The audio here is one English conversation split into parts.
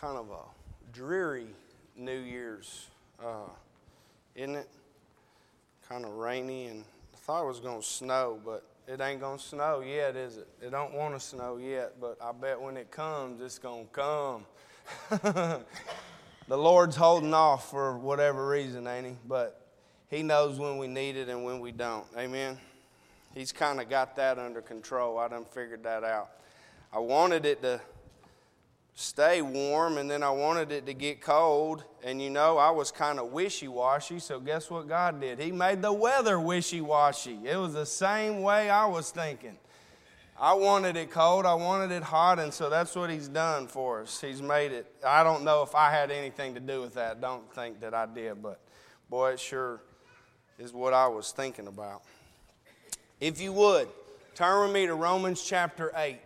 kind of a dreary New Year's, uh, isn't it? Kind of rainy, and I thought it was going to snow, but it ain't going to snow yet, is it? It don't want to snow yet, but I bet when it comes, it's going to come. the Lord's holding off for whatever reason, ain't He? But He knows when we need it and when we don't. Amen. He's kind of got that under control. I done figured that out. I wanted it to stay warm and then I wanted it to get cold. And you know, I was kind of wishy washy. So, guess what God did? He made the weather wishy washy. It was the same way I was thinking. I wanted it cold, I wanted it hot, and so that's what He's done for us. He's made it. I don't know if I had anything to do with that. Don't think that I did, but boy, it sure is what I was thinking about. If you would, turn with me to Romans chapter 8.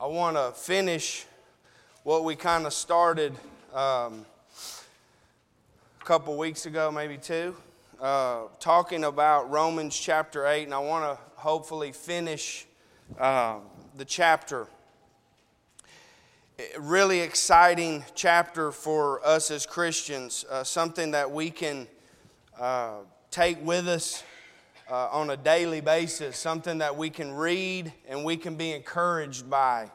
I want to finish what we kind of started um, a couple weeks ago, maybe two, uh, talking about Romans chapter 8, and I want to hopefully finish uh, the chapter. Really exciting chapter for us as Christians, uh, something that we can uh, take with us uh, on a daily basis, something that we can read and we can be encouraged by.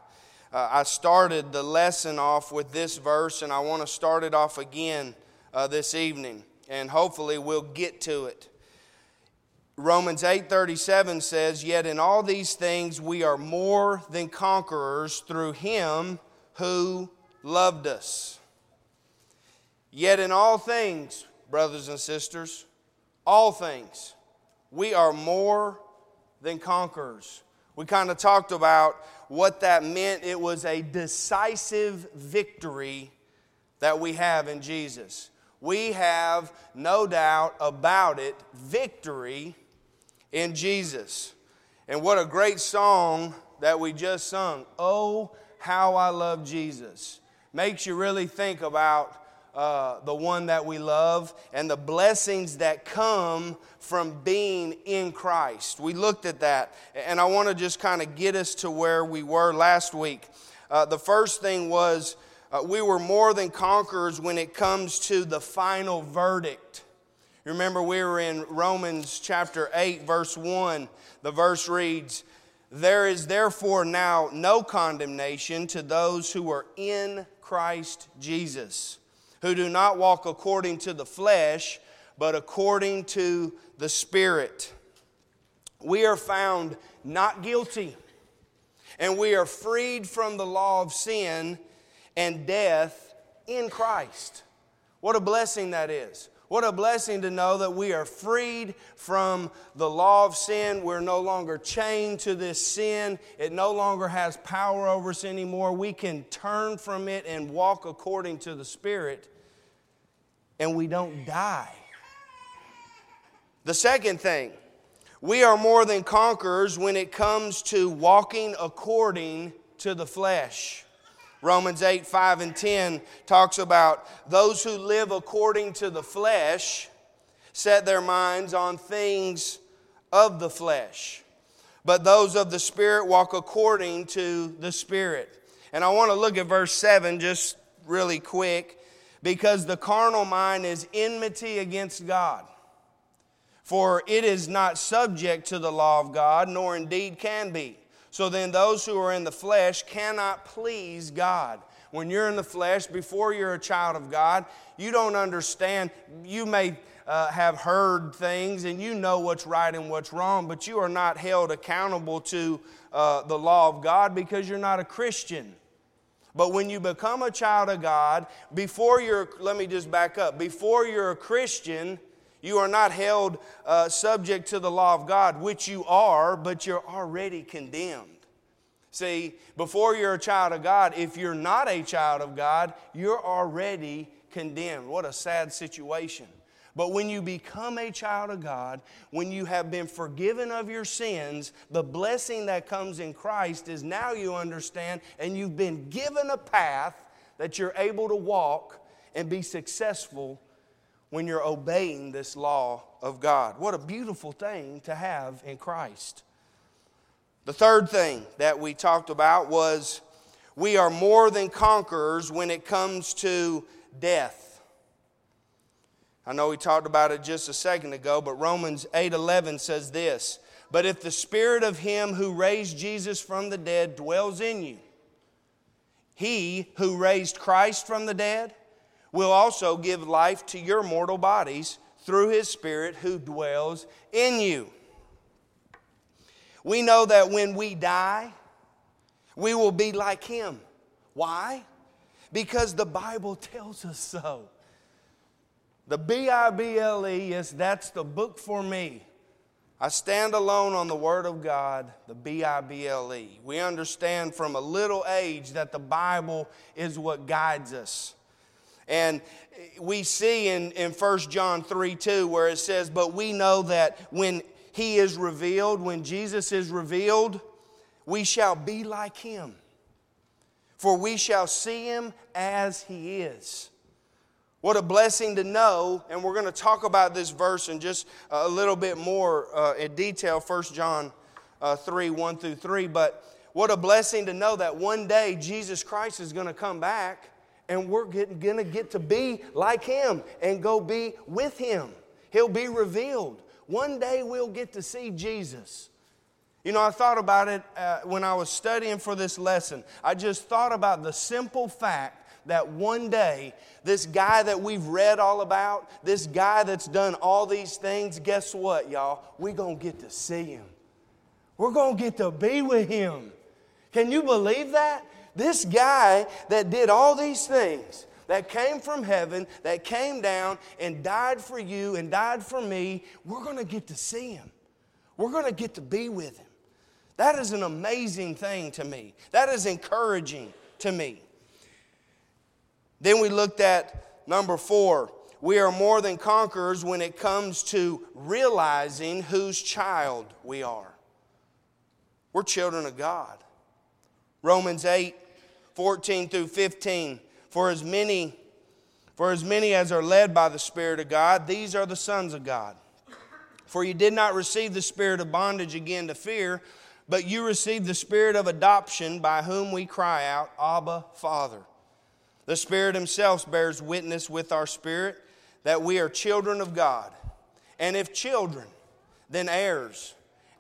Uh, I started the lesson off with this verse, and I want to start it off again uh, this evening, and hopefully we'll get to it. Romans 8:37 says, "Yet in all these things we are more than conquerors through him who loved us." Yet in all things, brothers and sisters, all things we are more than conquerors. We kind of talked about what that meant. It was a decisive victory that we have in Jesus. We have no doubt about it, victory in Jesus. And what a great song that we just sung. Oh, how I love Jesus. Makes you really think about uh, the one that we love and the blessings that come from being in Christ. We looked at that, and I want to just kind of get us to where we were last week. Uh, the first thing was uh, we were more than conquerors when it comes to the final verdict. Remember, we were in Romans chapter 8, verse 1. The verse reads, There is therefore now no condemnation to those who are in Christ Jesus who do not walk according to the flesh, but according to the Spirit. We are found not guilty, and we are freed from the law of sin and death in Christ. What a blessing that is. What a blessing to know that we are freed from the law of sin. We're no longer chained to this sin. It no longer has power over us anymore. We can turn from it and walk according to the Spirit and we don't die. The second thing, we are more than conquerors when it comes to walking according to the flesh. Romans 8, 5, and 10 talks about those who live according to the flesh set their minds on things of the flesh. But those of the Spirit walk according to the Spirit. And I want to look at verse 7 just really quick because the carnal mind is enmity against God. For it is not subject to the law of God, nor indeed can be. So then, those who are in the flesh cannot please God. When you're in the flesh, before you're a child of God, you don't understand. You may uh, have heard things and you know what's right and what's wrong, but you are not held accountable to uh, the law of God because you're not a Christian. But when you become a child of God, before you're, let me just back up, before you're a Christian, you are not held uh, subject to the law of God, which you are, but you're already condemned. See, before you're a child of God, if you're not a child of God, you're already condemned. What a sad situation. But when you become a child of God, when you have been forgiven of your sins, the blessing that comes in Christ is now you understand and you've been given a path that you're able to walk and be successful when you're obeying this law of God. What a beautiful thing to have in Christ. The third thing that we talked about was we are more than conquerors when it comes to death. I know we talked about it just a second ago, but Romans 8:11 says this, "But if the spirit of him who raised Jesus from the dead dwells in you, he who raised Christ from the dead will also give life to your mortal bodies through his spirit who dwells in you." We know that when we die, we will be like him. Why? Because the Bible tells us so. The B I B L E, yes, that's the book for me. I stand alone on the Word of God, the B I B L E. We understand from a little age that the Bible is what guides us. And we see in, in 1 John 3 2, where it says, But we know that when He is revealed, when Jesus is revealed, we shall be like him, for we shall see him as he is. What a blessing to know, and we're going to talk about this verse in just a little bit more uh, in detail, 1 John uh, 3 1 through 3. But what a blessing to know that one day Jesus Christ is going to come back and we're going to get to be like him and go be with him. He'll be revealed. One day we'll get to see Jesus. You know, I thought about it uh, when I was studying for this lesson. I just thought about the simple fact that one day, this guy that we've read all about, this guy that's done all these things, guess what, y'all? We're going to get to see him. We're going to get to be with him. Can you believe that? This guy that did all these things, that came from heaven, that came down and died for you and died for me, we're going to get to see him. We're going to get to be with him. That is an amazing thing to me. That is encouraging to me. Then we looked at number four. We are more than conquerors when it comes to realizing whose child we are. We're children of God. Romans 8, 14 through 15. For as many, for as many as are led by the Spirit of God, these are the sons of God. For you did not receive the spirit of bondage again to fear but you received the spirit of adoption by whom we cry out, Abba, Father. The Spirit Himself bears witness with our spirit that we are children of God. And if children, then heirs,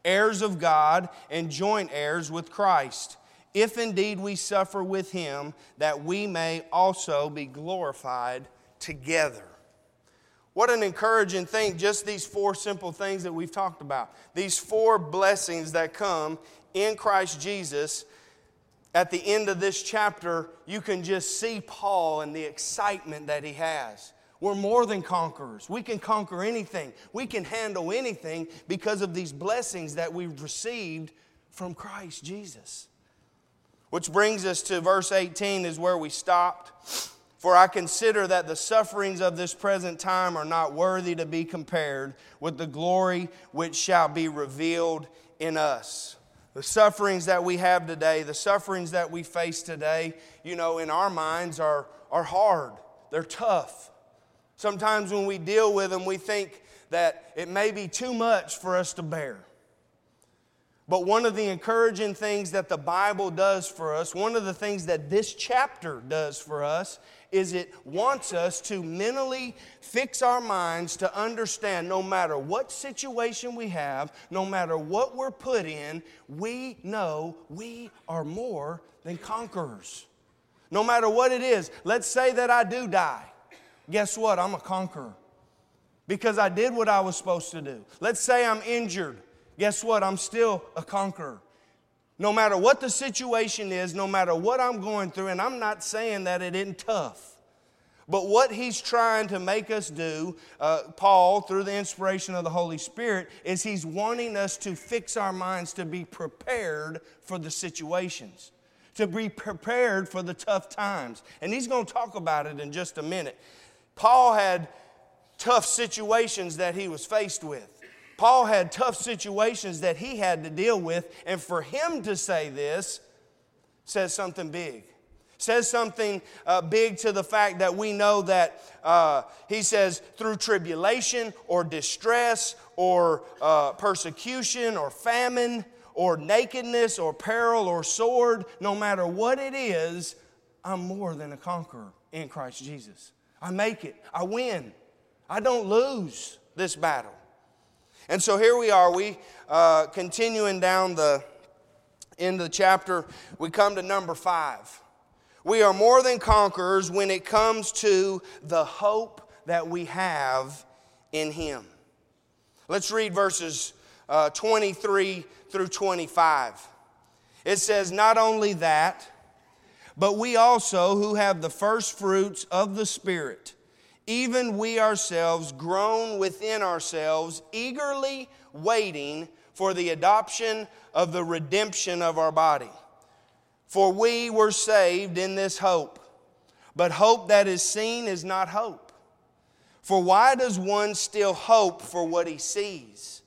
heirs of God and joint heirs with Christ, if indeed we suffer with Him, that we may also be glorified together. What an encouraging thing, just these four simple things that we've talked about. These four blessings that come in Christ Jesus. At the end of this chapter, you can just see Paul and the excitement that he has. We're more than conquerors. We can conquer anything, we can handle anything because of these blessings that we've received from Christ Jesus. Which brings us to verse 18, is where we stopped. For I consider that the sufferings of this present time are not worthy to be compared with the glory which shall be revealed in us. The sufferings that we have today, the sufferings that we face today, you know, in our minds are, are hard, they're tough. Sometimes when we deal with them, we think that it may be too much for us to bear. But one of the encouraging things that the Bible does for us, one of the things that this chapter does for us, is it wants us to mentally fix our minds to understand no matter what situation we have, no matter what we're put in, we know we are more than conquerors. No matter what it is, let's say that I do die. Guess what? I'm a conqueror because I did what I was supposed to do. Let's say I'm injured. Guess what? I'm still a conqueror no matter what the situation is, no matter what I'm going through, and I'm not saying that it isn't tough. But what he's trying to make us do, uh, Paul, through the inspiration of the Holy Spirit, is he's wanting us to fix our minds to be prepared for the situations, to be prepared for the tough times. And he's going to talk about it in just a minute. Paul had tough situations that he was faced with. Paul had tough situations that he had to deal with, and for him to say this says something big. Says something uh, big to the fact that we know that uh, he says through tribulation or distress or uh, persecution or famine or nakedness or peril or sword, no matter what it is, I'm more than a conqueror in Christ Jesus. I make it, I win, I don't lose this battle. And so here we are, we uh, continuing down the end of the chapter, we come to number five. We are more than conquerors when it comes to the hope that we have in Him. Let's read verses uh, 23 through 25. It says, Not only that, but we also, who have the first fruits of the Spirit, even we ourselves, groan within ourselves, eagerly waiting for the adoption of the redemption of our body. For we were saved in this hope. But hope that is seen is not hope. For why does one still hope for what he sees?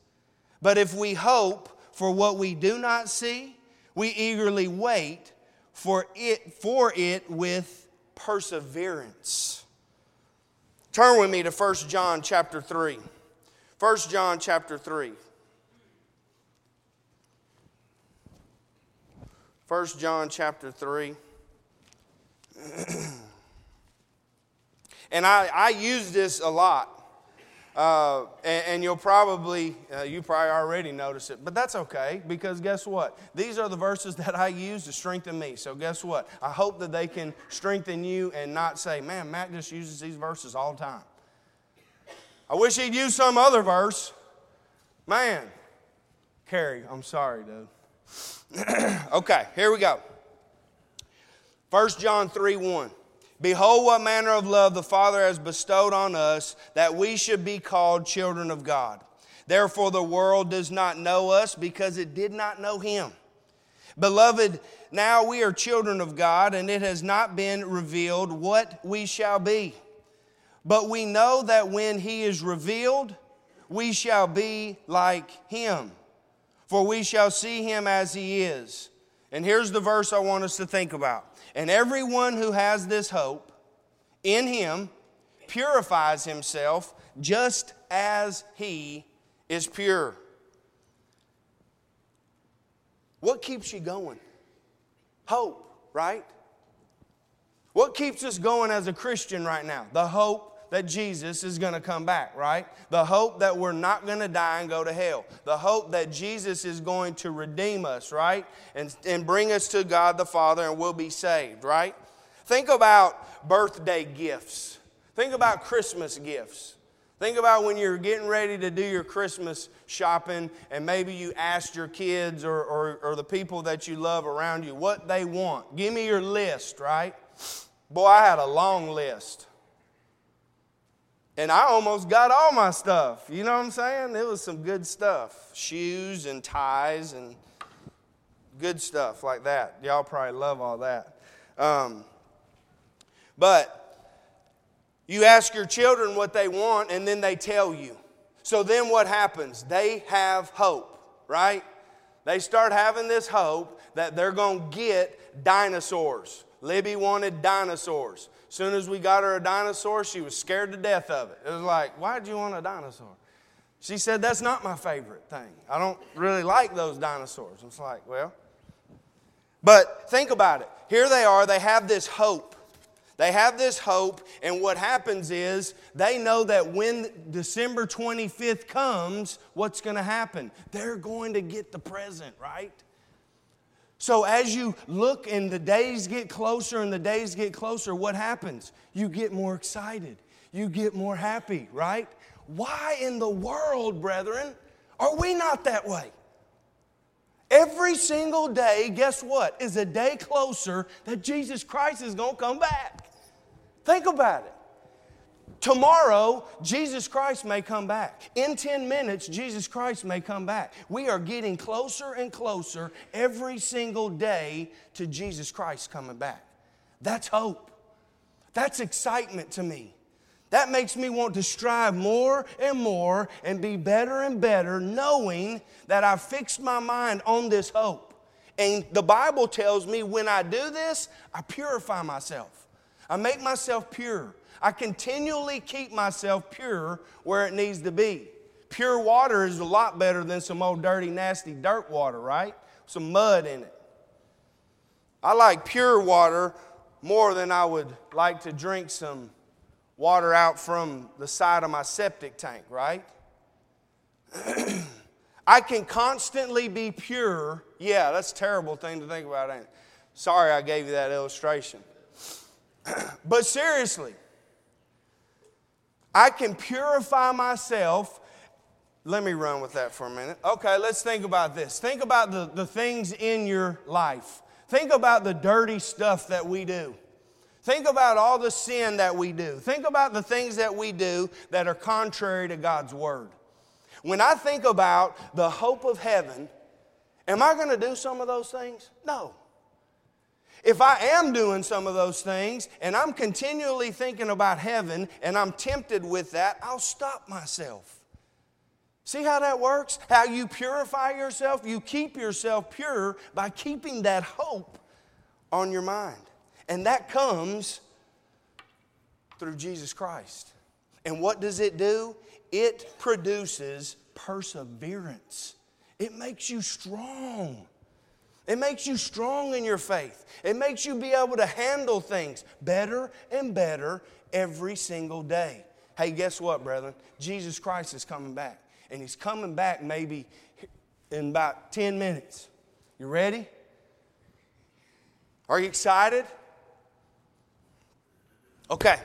But if we hope for what we do not see, we eagerly wait for it, for it with perseverance. Turn with me to 1 John chapter 3. 1 John chapter 3. 1 John chapter 3. and I, I use this a lot. Uh, and, and, you'll probably, uh, you probably already notice it, but that's okay because guess what? These are the verses that I use to strengthen me. So guess what? I hope that they can strengthen you and not say, man, Matt just uses these verses all the time. I wish he'd use some other verse. Man, Carrie, I'm sorry, dude. okay, here we go. 1 John 3 1. Behold, what manner of love the Father has bestowed on us that we should be called children of God. Therefore, the world does not know us because it did not know Him. Beloved, now we are children of God, and it has not been revealed what we shall be. But we know that when He is revealed, we shall be like Him for we shall see him as he is. And here's the verse I want us to think about. And everyone who has this hope in him purifies himself just as he is pure. What keeps you going? Hope, right? What keeps us going as a Christian right now? The hope that Jesus is going to come back, right? The hope that we're not going to die and go to hell. The hope that Jesus is going to redeem us, right? And, and bring us to God the Father and we'll be saved, right? Think about birthday gifts. Think about Christmas gifts. Think about when you're getting ready to do your Christmas shopping and maybe you asked your kids or, or, or the people that you love around you what they want. Give me your list, right? Boy, I had a long list. And I almost got all my stuff. You know what I'm saying? It was some good stuff shoes and ties and good stuff like that. Y'all probably love all that. Um, but you ask your children what they want, and then they tell you. So then what happens? They have hope, right? They start having this hope that they're going to get dinosaurs. Libby wanted dinosaurs soon as we got her a dinosaur, she was scared to death of it. It was like, why'd you want a dinosaur? She said, that's not my favorite thing. I don't really like those dinosaurs. It's like, well, but think about it. Here they are, they have this hope. They have this hope, and what happens is they know that when December 25th comes, what's going to happen? They're going to get the present, right? So, as you look and the days get closer and the days get closer, what happens? You get more excited. You get more happy, right? Why in the world, brethren, are we not that way? Every single day, guess what, is a day closer that Jesus Christ is going to come back. Think about it. Tomorrow, Jesus Christ may come back. In 10 minutes, Jesus Christ may come back. We are getting closer and closer every single day to Jesus Christ coming back. That's hope. That's excitement to me. That makes me want to strive more and more and be better and better, knowing that I've fixed my mind on this hope. And the Bible tells me when I do this, I purify myself. I make myself pure. I continually keep myself pure where it needs to be. Pure water is a lot better than some old dirty, nasty dirt water, right? Some mud in it. I like pure water more than I would like to drink some water out from the side of my septic tank, right? I can constantly be pure. Yeah, that's a terrible thing to think about, ain't it? Sorry I gave you that illustration. but seriously, I can purify myself. Let me run with that for a minute. Okay, let's think about this. Think about the, the things in your life. Think about the dirty stuff that we do. Think about all the sin that we do. Think about the things that we do that are contrary to God's word. When I think about the hope of heaven, am I going to do some of those things? No. If I am doing some of those things and I'm continually thinking about heaven and I'm tempted with that, I'll stop myself. See how that works? How you purify yourself? You keep yourself pure by keeping that hope on your mind. And that comes through Jesus Christ. And what does it do? It produces perseverance. It makes you strong. It makes you strong in your faith. It makes you be able to handle things better and better every single day. Hey, guess what, brethren? Jesus Christ is coming back. And He's coming back maybe in about 10 minutes. You ready? Are you excited? Okay.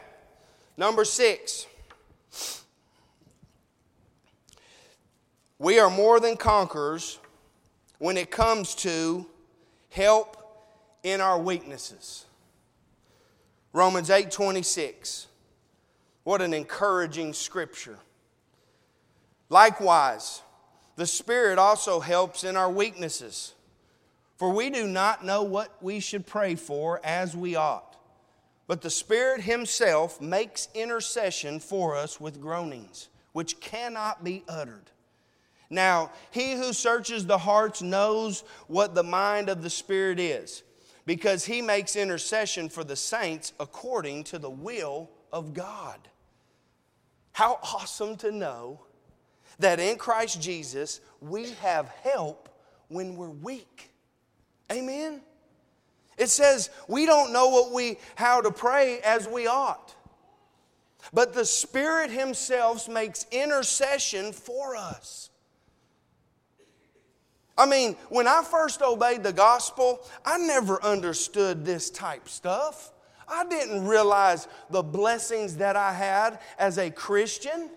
Number six. We are more than conquerors when it comes to help in our weaknesses. Romans 8:26. What an encouraging scripture. Likewise, the Spirit also helps in our weaknesses. For we do not know what we should pray for as we ought. But the Spirit Himself makes intercession for us with groanings, which cannot be uttered. Now, he who searches the hearts knows what the mind of the Spirit is, because he makes intercession for the saints according to the will of God. How awesome to know that in Christ Jesus we have help when we're weak. Amen. It says we don't know what we how to pray as we ought. But the Spirit himself makes intercession for us. I mean, when I first obeyed the gospel, I never understood this type stuff. I didn't realize the blessings that I had as a Christian.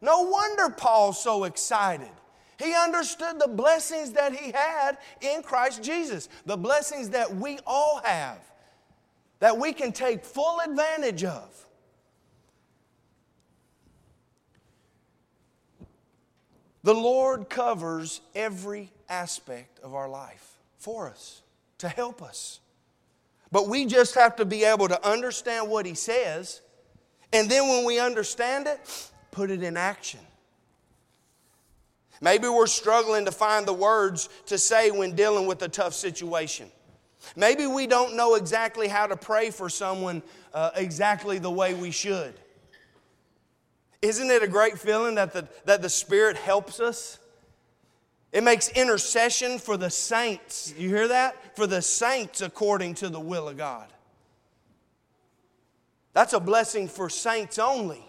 No wonder Paul's so excited. He understood the blessings that he had in Christ Jesus, the blessings that we all have, that we can take full advantage of. The Lord covers every aspect of our life for us to help us. But we just have to be able to understand what He says, and then when we understand it, put it in action. Maybe we're struggling to find the words to say when dealing with a tough situation. Maybe we don't know exactly how to pray for someone uh, exactly the way we should. Isn't it a great feeling that the, that the Spirit helps us? It makes intercession for the saints. You hear that? For the saints according to the will of God. That's a blessing for saints only.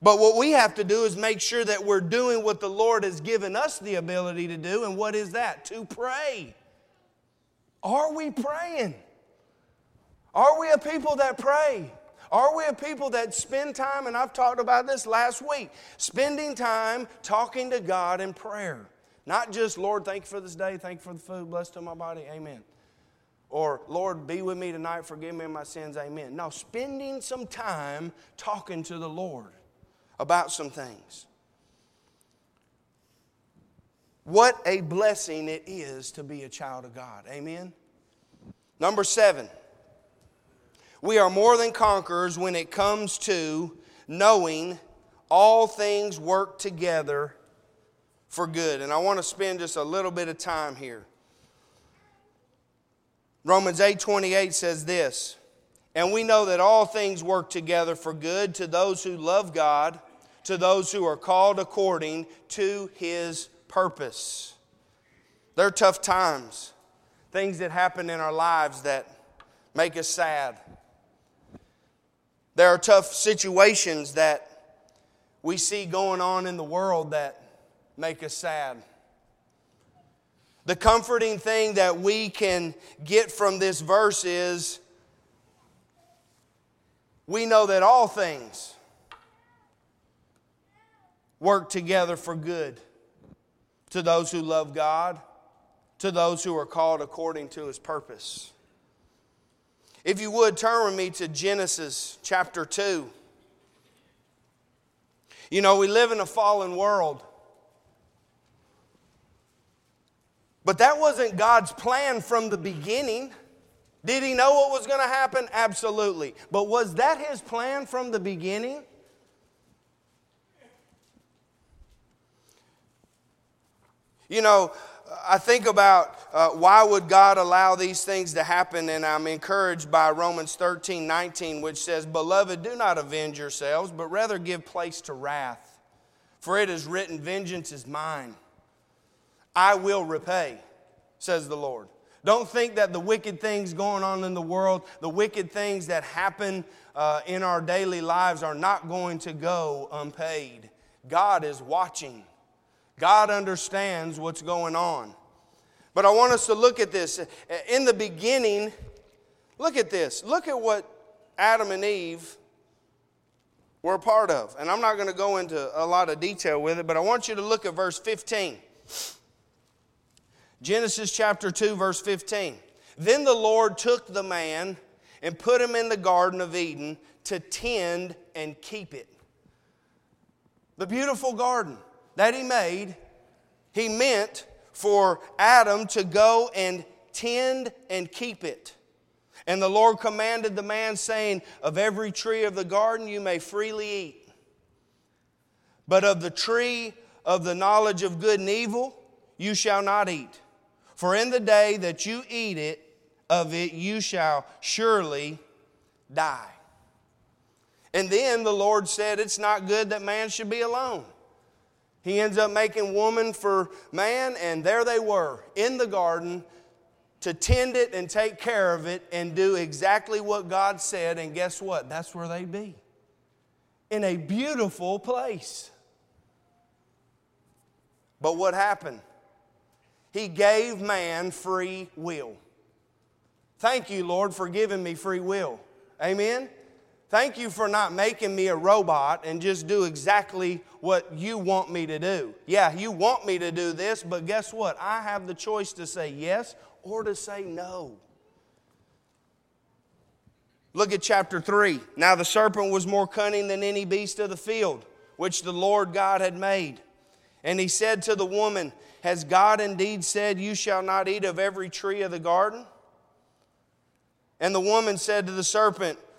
But what we have to do is make sure that we're doing what the Lord has given us the ability to do. And what is that? To pray. Are we praying? Are we a people that pray? Are we a people that spend time, and I've talked about this last week, spending time talking to God in prayer? Not just, Lord, thank you for this day, thank you for the food, bless to my body, amen. Or, Lord, be with me tonight, forgive me my sins, amen. No, spending some time talking to the Lord about some things. What a blessing it is to be a child of God, amen. Number seven. We are more than conquerors when it comes to knowing all things work together for good. And I want to spend just a little bit of time here. Romans 8:28 says this, and we know that all things work together for good to those who love God, to those who are called according to his purpose. There are tough times, things that happen in our lives that make us sad. There are tough situations that we see going on in the world that make us sad. The comforting thing that we can get from this verse is we know that all things work together for good to those who love God, to those who are called according to his purpose. If you would, turn with me to Genesis chapter 2. You know, we live in a fallen world. But that wasn't God's plan from the beginning. Did he know what was going to happen? Absolutely. But was that his plan from the beginning? You know, I think about uh, why would God allow these things to happen, and I'm encouraged by Romans 13 19, which says, Beloved, do not avenge yourselves, but rather give place to wrath. For it is written, Vengeance is mine. I will repay, says the Lord. Don't think that the wicked things going on in the world, the wicked things that happen uh, in our daily lives, are not going to go unpaid. God is watching. God understands what's going on. But I want us to look at this. In the beginning, look at this. Look at what Adam and Eve were a part of. And I'm not going to go into a lot of detail with it, but I want you to look at verse 15. Genesis chapter 2, verse 15. Then the Lord took the man and put him in the Garden of Eden to tend and keep it. The beautiful garden that he made, he meant for Adam to go and tend and keep it. And the Lord commanded the man, saying, Of every tree of the garden you may freely eat, but of the tree of the knowledge of good and evil you shall not eat. For in the day that you eat it, of it you shall surely die. And then the Lord said, It's not good that man should be alone. He ends up making woman for man, and there they were in the garden to tend it and take care of it and do exactly what God said. And guess what? That's where they'd be. In a beautiful place. But what happened? He gave man free will. Thank you, Lord, for giving me free will. Amen? Thank you for not making me a robot and just do exactly what you want me to do. Yeah, you want me to do this, but guess what? I have the choice to say yes or to say no. Look at chapter 3. Now the serpent was more cunning than any beast of the field, which the Lord God had made. And he said to the woman, Has God indeed said, You shall not eat of every tree of the garden? And the woman said to the serpent,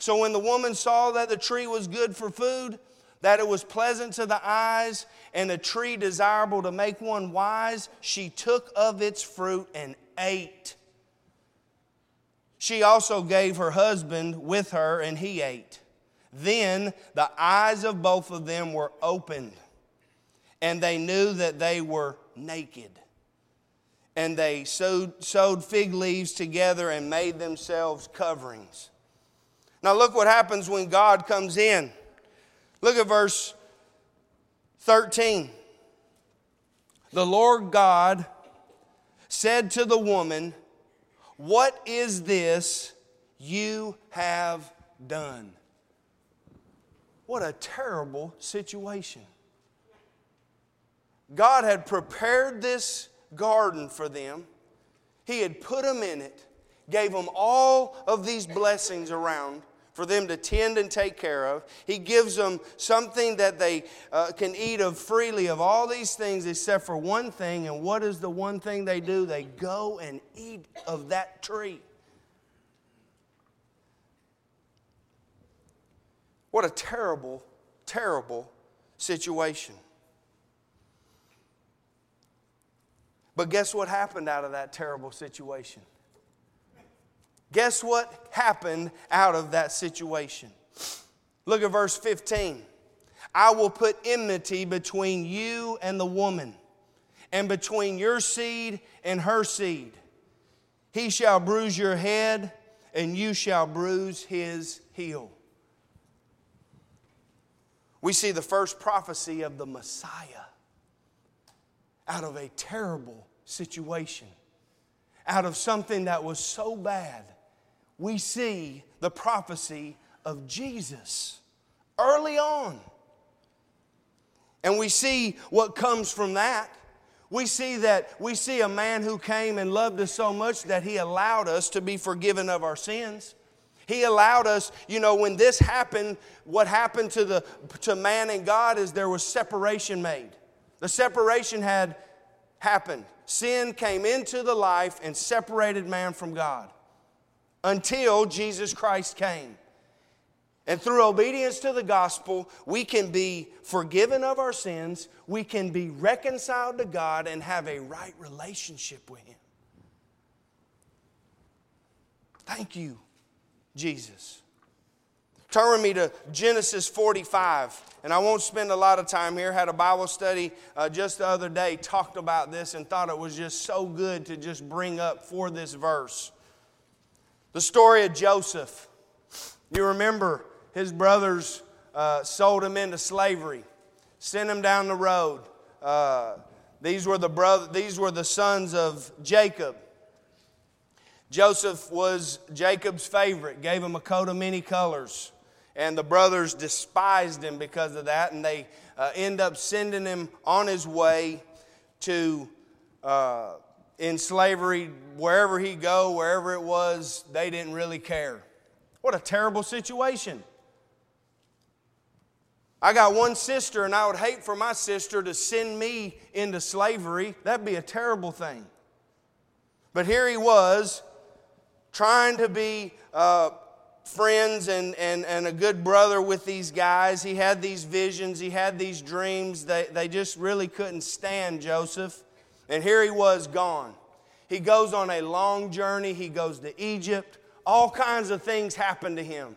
So when the woman saw that the tree was good for food, that it was pleasant to the eyes, and a tree desirable to make one wise, she took of its fruit and ate. She also gave her husband with her, and he ate. Then the eyes of both of them were opened, and they knew that they were naked. And they sewed, sewed fig leaves together and made themselves coverings. Now, look what happens when God comes in. Look at verse 13. The Lord God said to the woman, What is this you have done? What a terrible situation. God had prepared this garden for them, He had put them in it, gave them all of these blessings around for them to tend and take care of. He gives them something that they uh, can eat of freely of all these things except for one thing. And what is the one thing they do? They go and eat of that tree. What a terrible, terrible situation. But guess what happened out of that terrible situation? Guess what happened out of that situation? Look at verse 15. I will put enmity between you and the woman, and between your seed and her seed. He shall bruise your head, and you shall bruise his heel. We see the first prophecy of the Messiah out of a terrible situation, out of something that was so bad we see the prophecy of Jesus early on. And we see what comes from that. We see that we see a man who came and loved us so much that he allowed us to be forgiven of our sins. He allowed us, you know, when this happened, what happened to the to man and God is there was separation made. The separation had happened. Sin came into the life and separated man from God until Jesus Christ came. And through obedience to the gospel, we can be forgiven of our sins, we can be reconciled to God, and have a right relationship with Him. Thank you, Jesus. Turn with me to Genesis 45. And I won't spend a lot of time here. Had a Bible study uh, just the other day, talked about this, and thought it was just so good to just bring up for this verse. The story of Joseph. You remember his brothers uh, sold him into slavery, sent him down the road. Uh, these were the brother, these were the sons of Jacob. Joseph was Jacob's favorite, gave him a coat of many colors. And the brothers despised him because of that, and they uh, end up sending him on his way to uh, in slavery, wherever he go, wherever it was, they didn't really care. What a terrible situation. I got one sister, and I would hate for my sister to send me into slavery. That'd be a terrible thing. But here he was, trying to be uh, friends and, and, and a good brother with these guys. He had these visions, he had these dreams. They, they just really couldn't stand Joseph. And here he was gone. He goes on a long journey, he goes to Egypt. All kinds of things happen to him.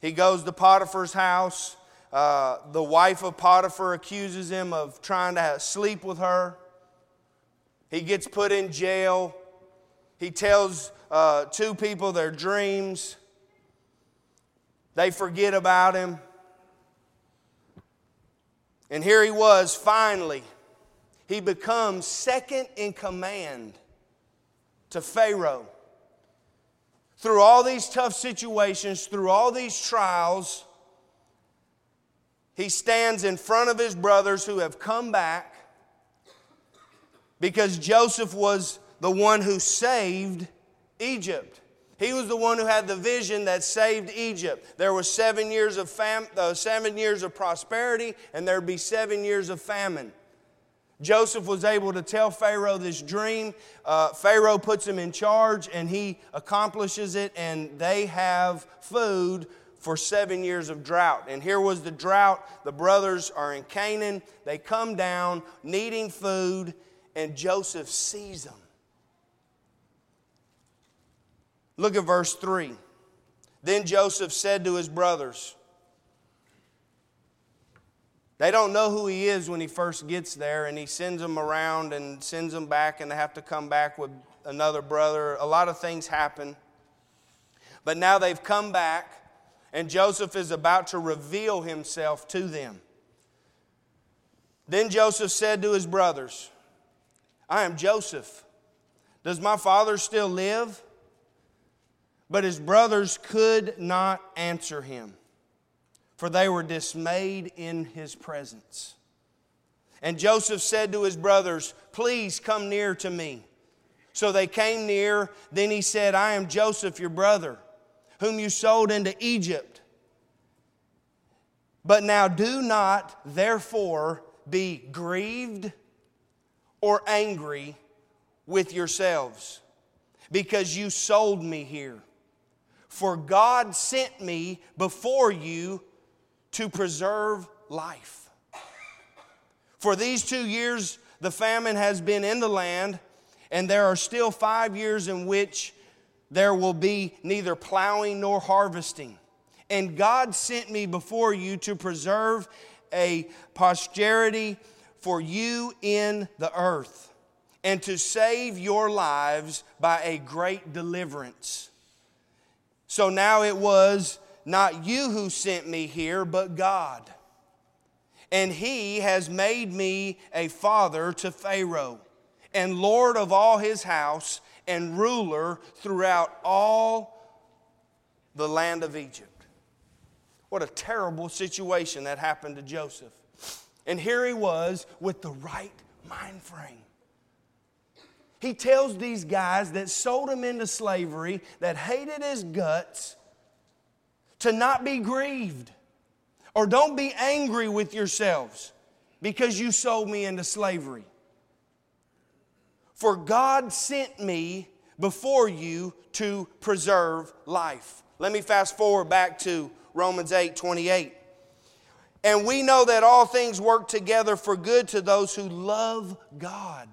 He goes to Potiphar's house. Uh, the wife of Potiphar accuses him of trying to sleep with her. He gets put in jail. He tells uh, two people their dreams. They forget about him. And here he was, finally. He becomes second in command to Pharaoh. Through all these tough situations, through all these trials, he stands in front of his brothers who have come back because Joseph was the one who saved Egypt. He was the one who had the vision that saved Egypt. There was seven years of fam- uh, seven years of prosperity, and there'd be seven years of famine. Joseph was able to tell Pharaoh this dream. Uh, Pharaoh puts him in charge, and he accomplishes it, and they have food for seven years of drought. And here was the drought. The brothers are in Canaan. They come down needing food, and Joseph sees them. Look at verse 3. Then Joseph said to his brothers, they don't know who he is when he first gets there, and he sends them around and sends them back, and they have to come back with another brother. A lot of things happen. But now they've come back, and Joseph is about to reveal himself to them. Then Joseph said to his brothers, I am Joseph. Does my father still live? But his brothers could not answer him, for they were dismayed in his presence. And Joseph said to his brothers, Please come near to me. So they came near. Then he said, I am Joseph, your brother, whom you sold into Egypt. But now do not, therefore, be grieved or angry with yourselves because you sold me here. For God sent me before you to preserve life. For these two years, the famine has been in the land, and there are still five years in which there will be neither plowing nor harvesting. And God sent me before you to preserve a posterity for you in the earth, and to save your lives by a great deliverance. So now it was not you who sent me here, but God. And he has made me a father to Pharaoh, and Lord of all his house, and ruler throughout all the land of Egypt. What a terrible situation that happened to Joseph. And here he was with the right mind frame. He tells these guys that sold him into slavery, that hated his guts, to not be grieved or don't be angry with yourselves because you sold me into slavery. For God sent me before you to preserve life. Let me fast forward back to Romans 8 28. And we know that all things work together for good to those who love God.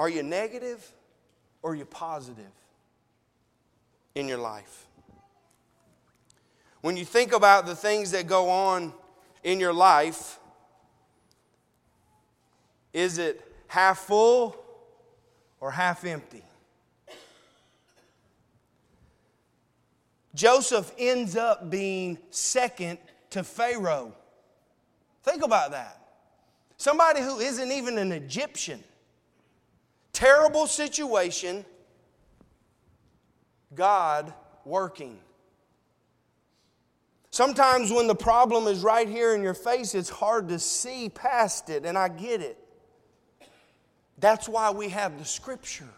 Are you negative or are you positive in your life? When you think about the things that go on in your life, is it half full or half empty? Joseph ends up being second to Pharaoh. Think about that. Somebody who isn't even an Egyptian. Terrible situation, God working. Sometimes when the problem is right here in your face, it's hard to see past it, and I get it. That's why we have the scripture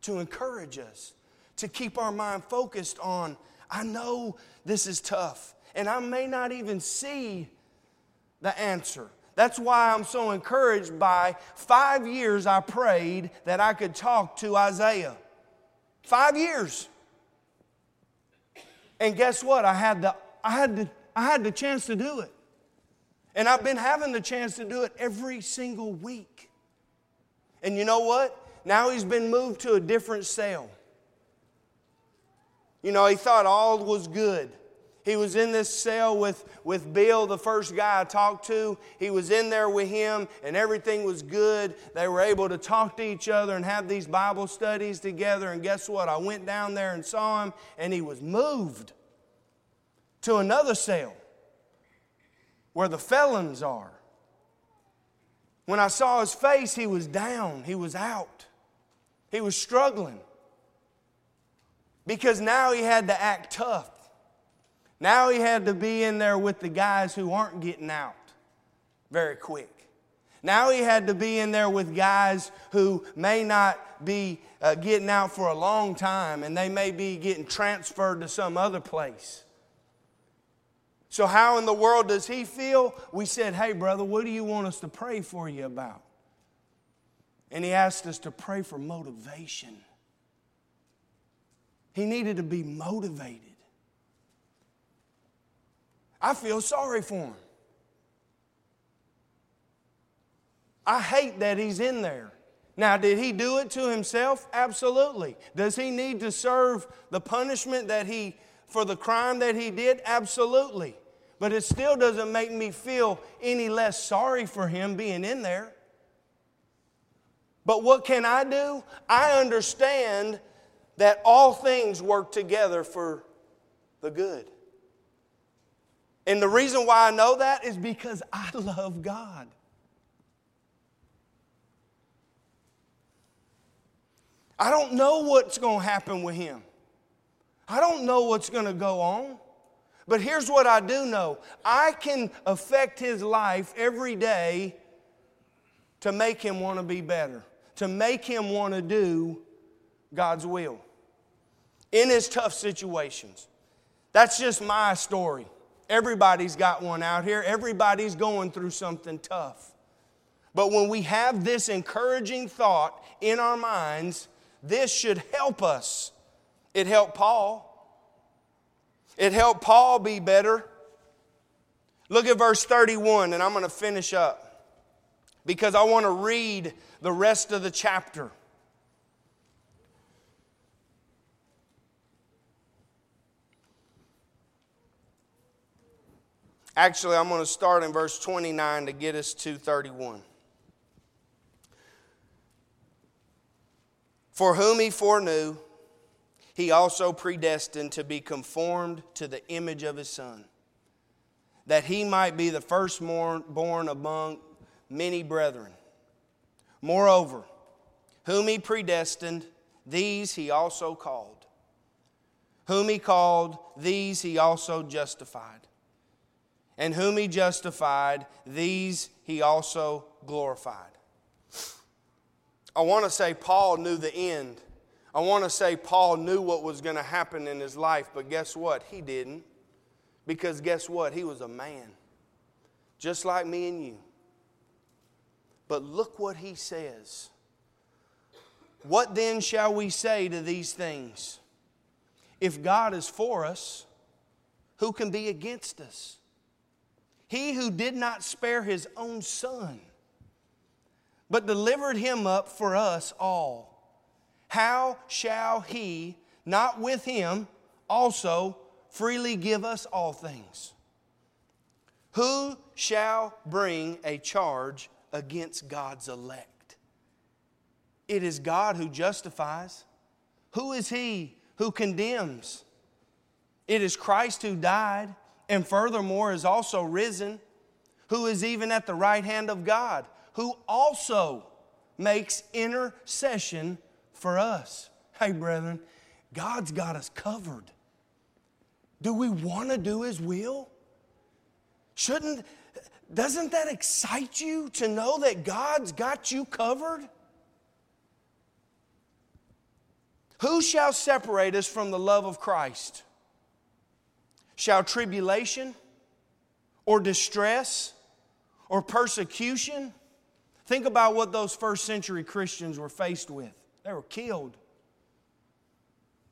to encourage us, to keep our mind focused on I know this is tough, and I may not even see the answer. That's why I'm so encouraged by five years I prayed that I could talk to Isaiah. Five years. And guess what? I had the, I had the, I had the chance to do it. And I've been having the chance to do it every single week. And you know what? Now he's been moved to a different cell. You know, he thought all was good. He was in this cell with, with Bill, the first guy I talked to. He was in there with him, and everything was good. They were able to talk to each other and have these Bible studies together. And guess what? I went down there and saw him, and he was moved to another cell where the felons are. When I saw his face, he was down, he was out, he was struggling because now he had to act tough. Now he had to be in there with the guys who aren't getting out very quick. Now he had to be in there with guys who may not be uh, getting out for a long time and they may be getting transferred to some other place. So, how in the world does he feel? We said, Hey, brother, what do you want us to pray for you about? And he asked us to pray for motivation. He needed to be motivated. I feel sorry for him. I hate that he's in there. Now, did he do it to himself? Absolutely. Does he need to serve the punishment that he, for the crime that he did? Absolutely. But it still doesn't make me feel any less sorry for him being in there. But what can I do? I understand that all things work together for the good. And the reason why I know that is because I love God. I don't know what's going to happen with him. I don't know what's going to go on. But here's what I do know I can affect his life every day to make him want to be better, to make him want to do God's will in his tough situations. That's just my story. Everybody's got one out here, everybody's going through something tough. But when we have this encouraging thought in our minds, this should help us. It helped Paul. It helped Paul be better. Look at verse 31, and I'm going to finish up because I want to read the rest of the chapter. Actually, I'm going to start in verse 29 to get us to 31. For whom he foreknew, he also predestined to be conformed to the image of his Son, that he might be the firstborn among many brethren. Moreover, whom he predestined, these he also called. Whom he called, these he also justified. And whom he justified, these he also glorified. I want to say Paul knew the end. I want to say Paul knew what was going to happen in his life, but guess what? He didn't. Because guess what? He was a man, just like me and you. But look what he says. What then shall we say to these things? If God is for us, who can be against us? He who did not spare his own son but delivered him up for us all. How shall he not with him also freely give us all things? Who shall bring a charge against God's elect? It is God who justifies. Who is he who condemns? It is Christ who died and furthermore is also risen, who is even at the right hand of God who also makes intercession for us. Hey, brethren, God's got us covered. Do we want to do His will? Shouldn't, doesn't that excite you to know that God's got you covered? Who shall separate us from the love of Christ? Shall tribulation or distress or persecution Think about what those first century Christians were faced with. They were killed.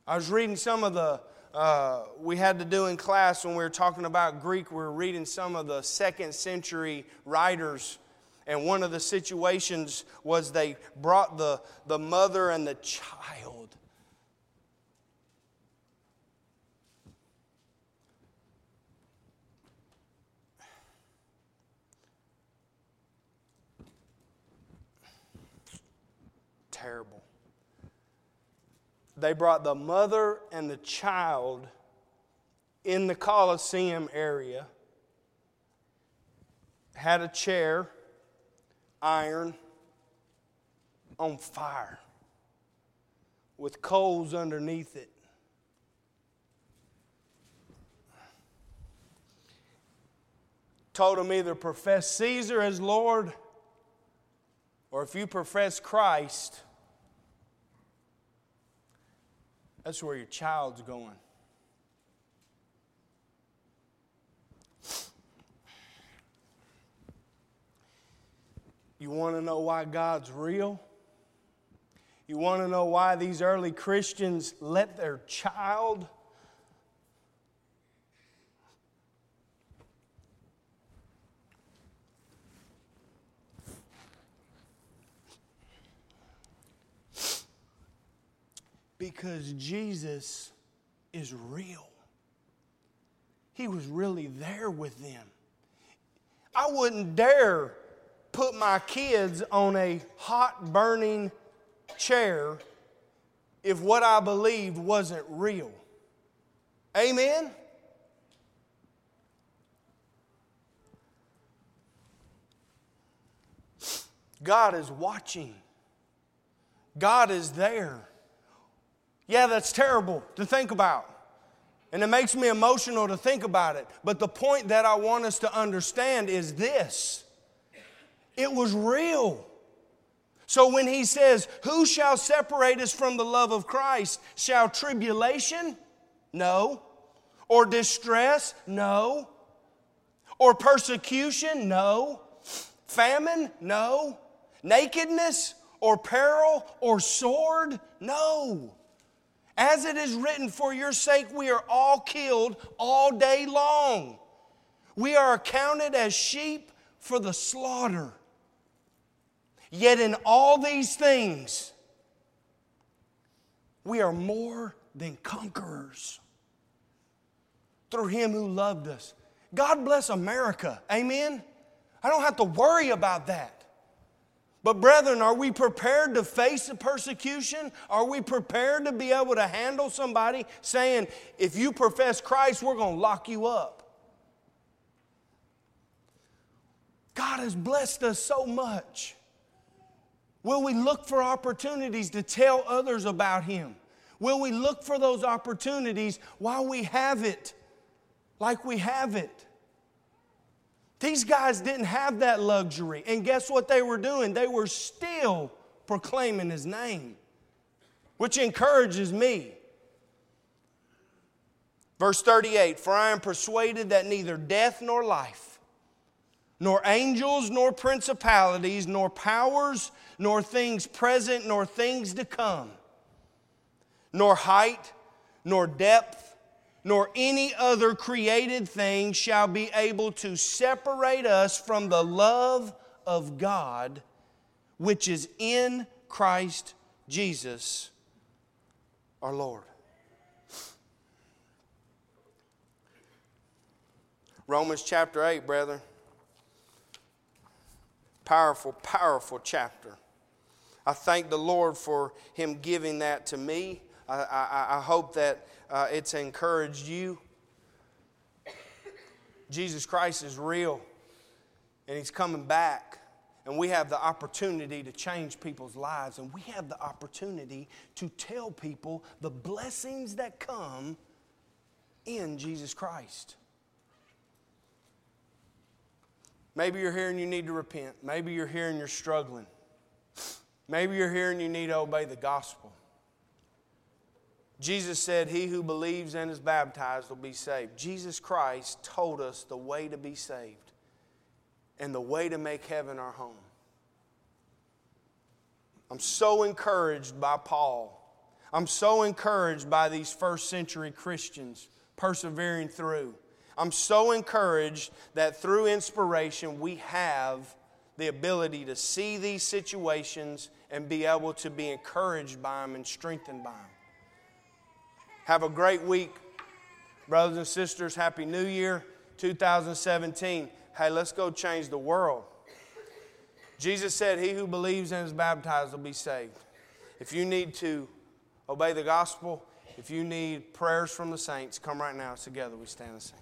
I was reading some of the, uh, we had to do in class when we were talking about Greek, we were reading some of the second century writers. And one of the situations was they brought the, the mother and the child terrible. They brought the mother and the child in the Colosseum area, had a chair, iron, on fire, with coals underneath it. Told them either profess Caesar as Lord, or if you profess Christ, That's where your child's going. You want to know why God's real? You want to know why these early Christians let their child Because Jesus is real. He was really there with them. I wouldn't dare put my kids on a hot, burning chair if what I believed wasn't real. Amen? God is watching, God is there. Yeah, that's terrible to think about. And it makes me emotional to think about it. But the point that I want us to understand is this it was real. So when he says, Who shall separate us from the love of Christ? Shall tribulation? No. Or distress? No. Or persecution? No. Famine? No. Nakedness? Or peril? Or sword? No. As it is written, For your sake we are all killed all day long. We are accounted as sheep for the slaughter. Yet in all these things, we are more than conquerors through Him who loved us. God bless America. Amen? I don't have to worry about that. But, brethren, are we prepared to face the persecution? Are we prepared to be able to handle somebody saying, if you profess Christ, we're going to lock you up? God has blessed us so much. Will we look for opportunities to tell others about Him? Will we look for those opportunities while we have it, like we have it? These guys didn't have that luxury. And guess what they were doing? They were still proclaiming His name, which encourages me. Verse 38 For I am persuaded that neither death nor life, nor angels, nor principalities, nor powers, nor things present, nor things to come, nor height, nor depth, nor any other created thing shall be able to separate us from the love of God which is in Christ Jesus our Lord. Romans chapter 8, brethren. Powerful, powerful chapter. I thank the Lord for Him giving that to me. I, I, hope that uh, it's encouraged you. Jesus Christ is real, and He's coming back. And we have the opportunity to change people's lives, and we have the opportunity to tell people the blessings that come in Jesus Christ. Maybe you're here and you need to repent. Maybe you're here and you're struggling. Maybe you're here and you need to obey the gospel. Jesus said, He who believes and is baptized will be saved. Jesus Christ told us the way to be saved and the way to make heaven our home. I'm so encouraged by Paul. I'm so encouraged by these first century Christians persevering through. I'm so encouraged that through inspiration, we have the ability to see these situations and be able to be encouraged by them and strengthened by them. Have a great week, brothers and sisters. Happy New Year 2017. Hey, let's go change the world. Jesus said, He who believes and is baptized will be saved. If you need to obey the gospel, if you need prayers from the saints, come right now. Together we stand and sing.